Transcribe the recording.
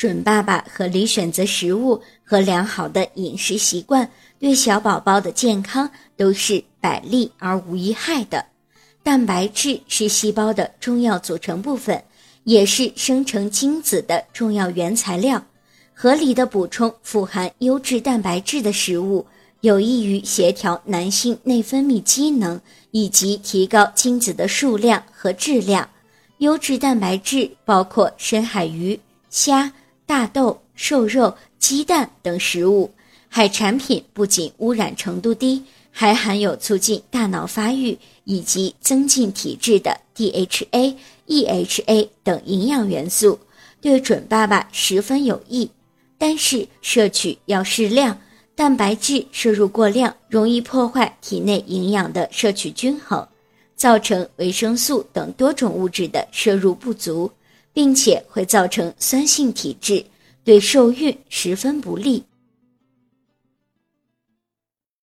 准爸爸合理选择食物和良好的饮食习惯，对小宝宝的健康都是百利而无一害的。蛋白质是细胞的重要组成部分，也是生成精子的重要原材料。合理的补充富含优质蛋白质的食物，有益于协调男性内分泌机能以及提高精子的数量和质量。优质蛋白质包括深海鱼、虾。大豆、瘦肉、鸡蛋等食物，海产品不仅污染程度低，还含有促进大脑发育以及增进体质的 DHA、EHA 等营养元素，对准爸爸十分有益。但是摄取要适量，蛋白质摄入过量容易破坏体内营养的摄取均衡，造成维生素等多种物质的摄入不足。并且会造成酸性体质，对受孕十分不利。